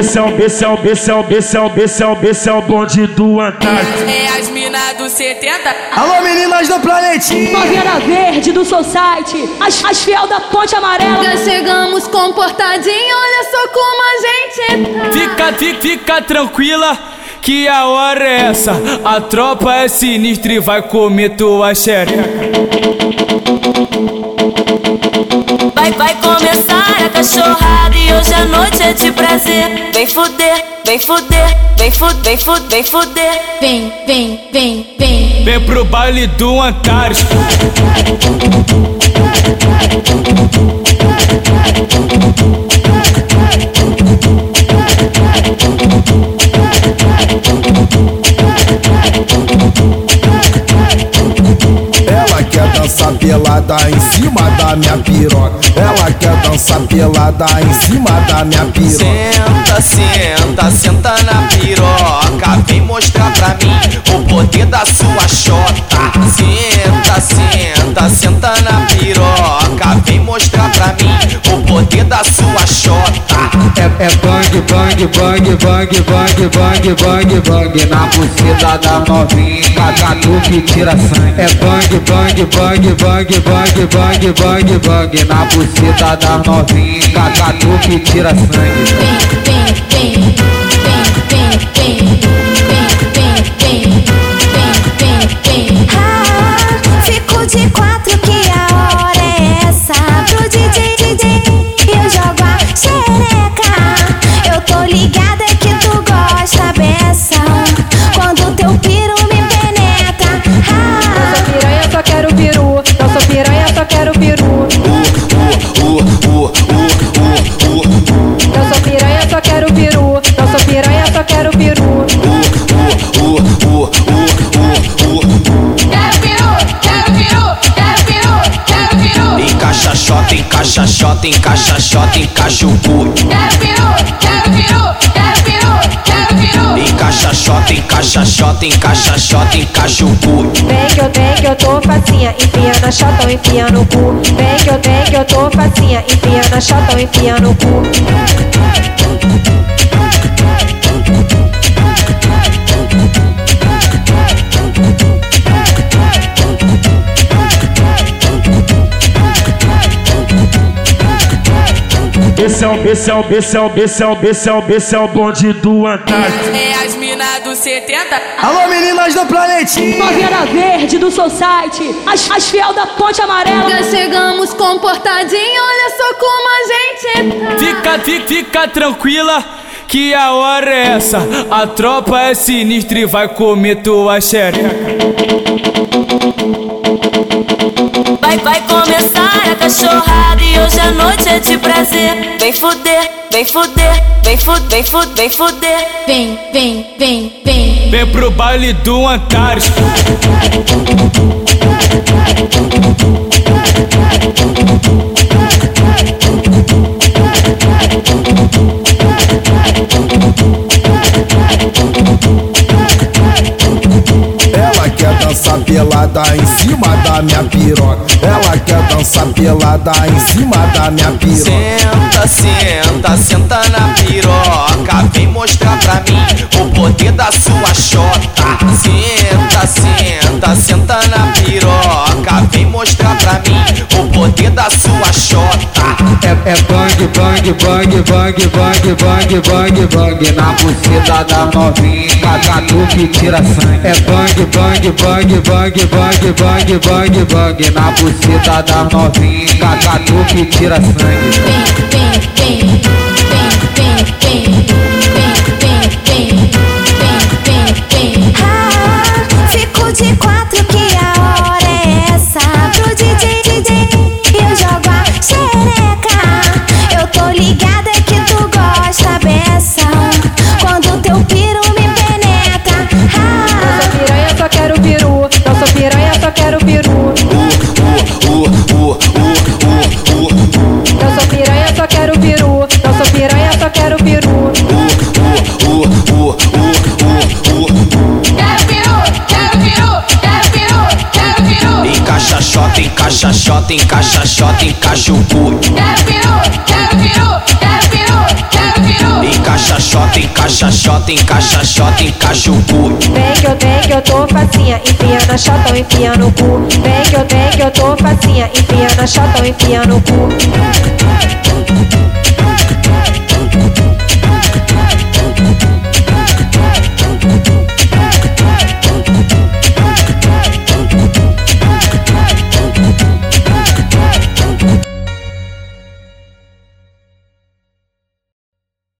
Esse é o, esse é o, esse é o, esse é o, esse é o, esse é o bonde do Antártico. É as minas do 70. Alô, meninas do planetinho. Noveira Verde do Society, as, as fiel da Ponte Amarela. Já chegamos comportadinho, olha só como a gente tá. Fica, fica, fica tranquila. Que a hora é essa? A tropa é sinistra e vai comer tua xereca. Vai, começar a cachorrada e hoje a noite é de prazer. Vem fuder, vem fuder, vem fuder, vem fuder, vem fuder. Vem, vem, vem, vem. Vem pro baile do Antares. Dançar pelada em cima da minha piroca. Ela quer dançar pelada em cima da minha piroca. Senta, senta, senta na piroca. Vem mostrar pra mim o poder da sua chota. Poder da sua chota. É, é bang, bang, bang, bang, bang, bang, bang, bang Na buceta da novinha, cagado que tira sangue É bang, bang, bang, bang, bang, bang, bang, bang Na buceta da novinha, cagado que tira sangue encaixa xota, encaixa xota, encaixa o cu. Quero peru, quero peru, quero peru, quero peru. Encaixa xota, encaixa xota, encaixa xota, encaixa o cu. Vem que eu tenho que eu tô facinha, enfia na chota, enfia no cu. Vem que eu tenho que eu tô facinha, enfia na chota, enfia no cu. Esse é o, esse é o, esse é o, esse é o, esse é o, esse é o bonde do Antártico. É as minas do 70. Alô, meninas do planetinho. Noveira Verde do Society, as, as fiel da Ponte Amarela. Já chegamos comportadinho, olha só como a gente tá. Fica, fica, fica tranquila. Que a hora é essa? A tropa é sinistra e vai comer tua xereca. Vai, começar a cachorrada e hoje a noite é de prazer. Vem fuder, vem fuder, vem fuder, vem fuder, vem fuder. Vem, vem, vem, vem. Vem pro baile do Antares. Dançar pelada em cima da minha piroca. Ela quer dançar pelada em cima da minha piroca. Senta, senta, senta na piroca. Vem mostrar pra mim o poder da sua chota. Senta, senta, senta na piroca. Vem mostrar pra mim o poder da sua chota. É, é bang, bang, bang, bang, bang, bang, bang, bang Na buceta da novinha, cagado que tira sangue É bang, bang, bang, bang, bang, bang, bang, bang Na buceta da novinha, cagado que tira sangue encaixa xota, encaixa xota, encaixa o cu. Quero peru, quero peru, quero peru, quero. Encaixa xota, encaixa xota, encaixa xota, encaixa o cu. Vem que eu, vem que eu tô facinha, enfiando a chotão, enfiando o cu. Vem que eu, vem que eu tô facinha, enfiando a chotão, enfiando o cu.